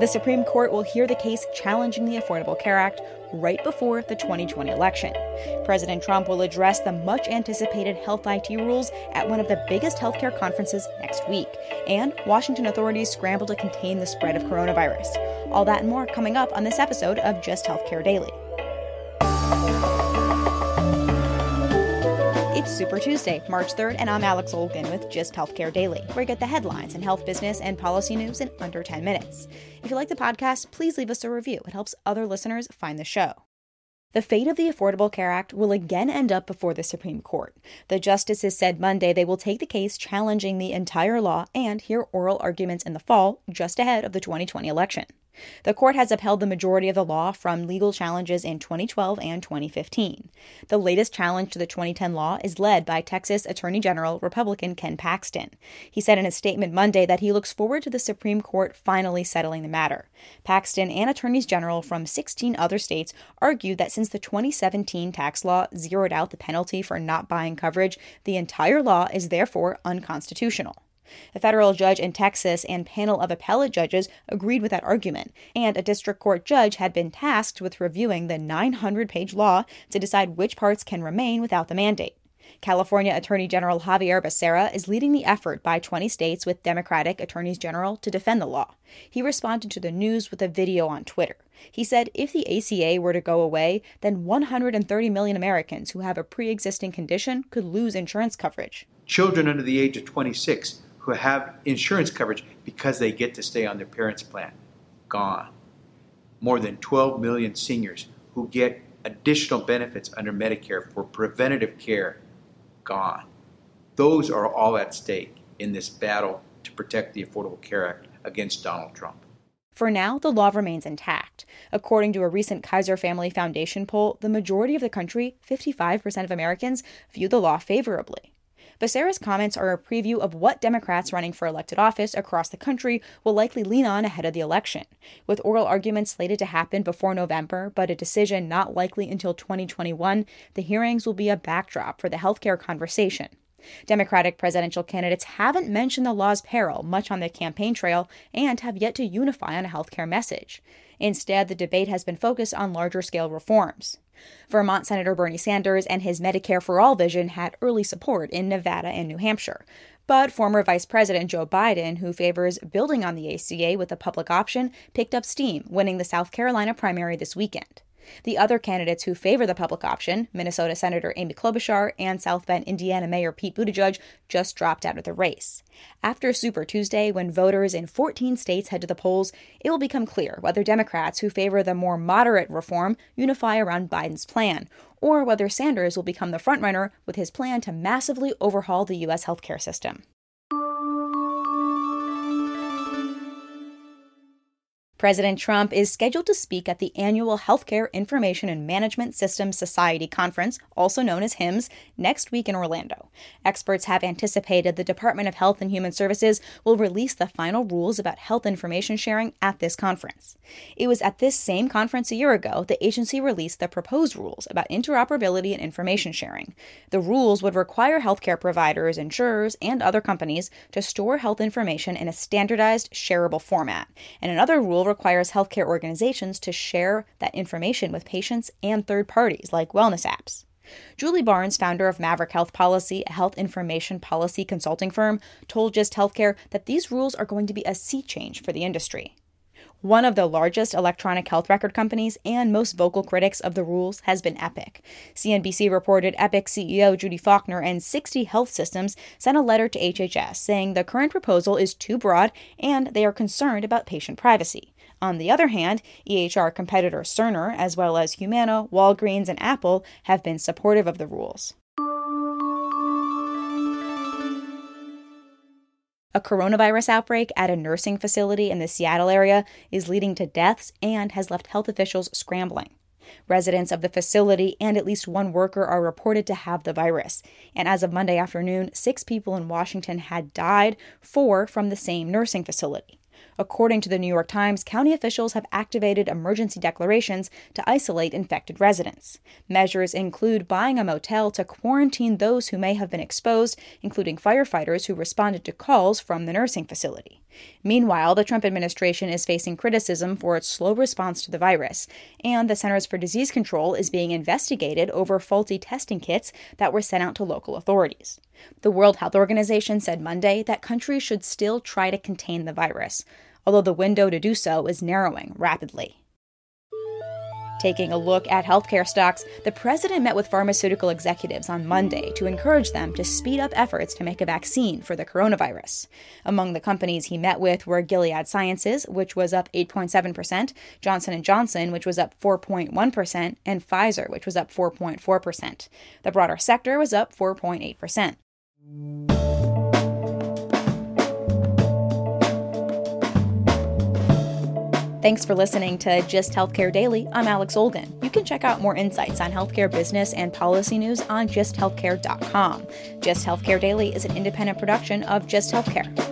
The Supreme Court will hear the case challenging the Affordable Care Act right before the 2020 election. President Trump will address the much anticipated health IT rules at one of the biggest healthcare conferences next week. And Washington authorities scramble to contain the spread of coronavirus. All that and more coming up on this episode of Gist Healthcare Daily. It's Super Tuesday, March 3rd, and I'm Alex Olgin with Gist Healthcare Daily, where you get the headlines and health business and policy news in under 10 minutes. If you like the podcast, please leave us a review. It helps other listeners find the show. The fate of the Affordable Care Act will again end up before the Supreme Court. The justices said Monday they will take the case challenging the entire law and hear oral arguments in the fall, just ahead of the 2020 election. The court has upheld the majority of the law from legal challenges in 2012 and 2015. The latest challenge to the 2010 law is led by Texas Attorney General Republican Ken Paxton. He said in a statement Monday that he looks forward to the Supreme Court finally settling the matter. Paxton and attorneys general from 16 other states argued that since the 2017 tax law zeroed out the penalty for not buying coverage, the entire law is therefore unconstitutional. A federal judge in Texas and panel of appellate judges agreed with that argument, and a district court judge had been tasked with reviewing the 900 page law to decide which parts can remain without the mandate. California Attorney General Xavier Becerra is leading the effort by 20 states with Democratic attorneys general to defend the law. He responded to the news with a video on Twitter. He said if the ACA were to go away, then 130 million Americans who have a pre existing condition could lose insurance coverage. Children under the age of 26 who have insurance coverage because they get to stay on their parents' plan. Gone. More than 12 million seniors who get additional benefits under Medicare for preventative care. Gone. Those are all at stake in this battle to protect the Affordable Care Act against Donald Trump. For now, the law remains intact. According to a recent Kaiser Family Foundation poll, the majority of the country, 55% of Americans, view the law favorably. Becerra's comments are a preview of what Democrats running for elected office across the country will likely lean on ahead of the election. With oral arguments slated to happen before November, but a decision not likely until 2021, the hearings will be a backdrop for the healthcare conversation. Democratic presidential candidates haven't mentioned the law's peril much on the campaign trail and have yet to unify on a healthcare message. Instead, the debate has been focused on larger scale reforms. Vermont Senator Bernie Sanders and his Medicare for All vision had early support in Nevada and New Hampshire. But former Vice President Joe Biden, who favors building on the ACA with a public option, picked up steam, winning the South Carolina primary this weekend. The other candidates who favor the public option, Minnesota Senator Amy Klobuchar and South Bend, Indiana Mayor Pete Buttigieg, just dropped out of the race. After Super Tuesday, when voters in 14 states head to the polls, it will become clear whether Democrats who favor the more moderate reform unify around Biden's plan, or whether Sanders will become the frontrunner with his plan to massively overhaul the U.S. healthcare system. President Trump is scheduled to speak at the annual Healthcare Information and Management Systems Society Conference, also known as HIMSS, next week in Orlando. Experts have anticipated the Department of Health and Human Services will release the final rules about health information sharing at this conference. It was at this same conference a year ago the agency released the proposed rules about interoperability and information sharing. The rules would require healthcare providers, insurers, and other companies to store health information in a standardized, shareable format, and another rule requires healthcare organizations to share that information with patients and third parties like wellness apps. Julie Barnes, founder of Maverick Health Policy, a health information policy consulting firm, told Gist Healthcare that these rules are going to be a sea change for the industry. One of the largest electronic health record companies and most vocal critics of the rules has been Epic. CNBC reported Epic CEO Judy Faulkner and 60 health systems sent a letter to HHS saying the current proposal is too broad and they are concerned about patient privacy. On the other hand, EHR competitor Cerner, as well as Humana, Walgreens, and Apple, have been supportive of the rules. A coronavirus outbreak at a nursing facility in the Seattle area is leading to deaths and has left health officials scrambling. Residents of the facility and at least one worker are reported to have the virus. And as of Monday afternoon, six people in Washington had died, four from the same nursing facility. According to the New York Times, county officials have activated emergency declarations to isolate infected residents. Measures include buying a motel to quarantine those who may have been exposed, including firefighters who responded to calls from the nursing facility. Meanwhile, the Trump administration is facing criticism for its slow response to the virus, and the Centers for Disease Control is being investigated over faulty testing kits that were sent out to local authorities. The World Health Organization said Monday that countries should still try to contain the virus, although the window to do so is narrowing rapidly. Taking a look at healthcare stocks, the president met with pharmaceutical executives on Monday to encourage them to speed up efforts to make a vaccine for the coronavirus. Among the companies he met with were Gilead Sciences, which was up 8.7%, Johnson & Johnson, which was up 4.1%, and Pfizer, which was up 4.4%. The broader sector was up 4.8%. Thanks for listening to Gist Healthcare Daily. I'm Alex Olgin. You can check out more insights on healthcare business and policy news on gisthealthcare.com. Gist Healthcare Daily is an independent production of Gist Healthcare.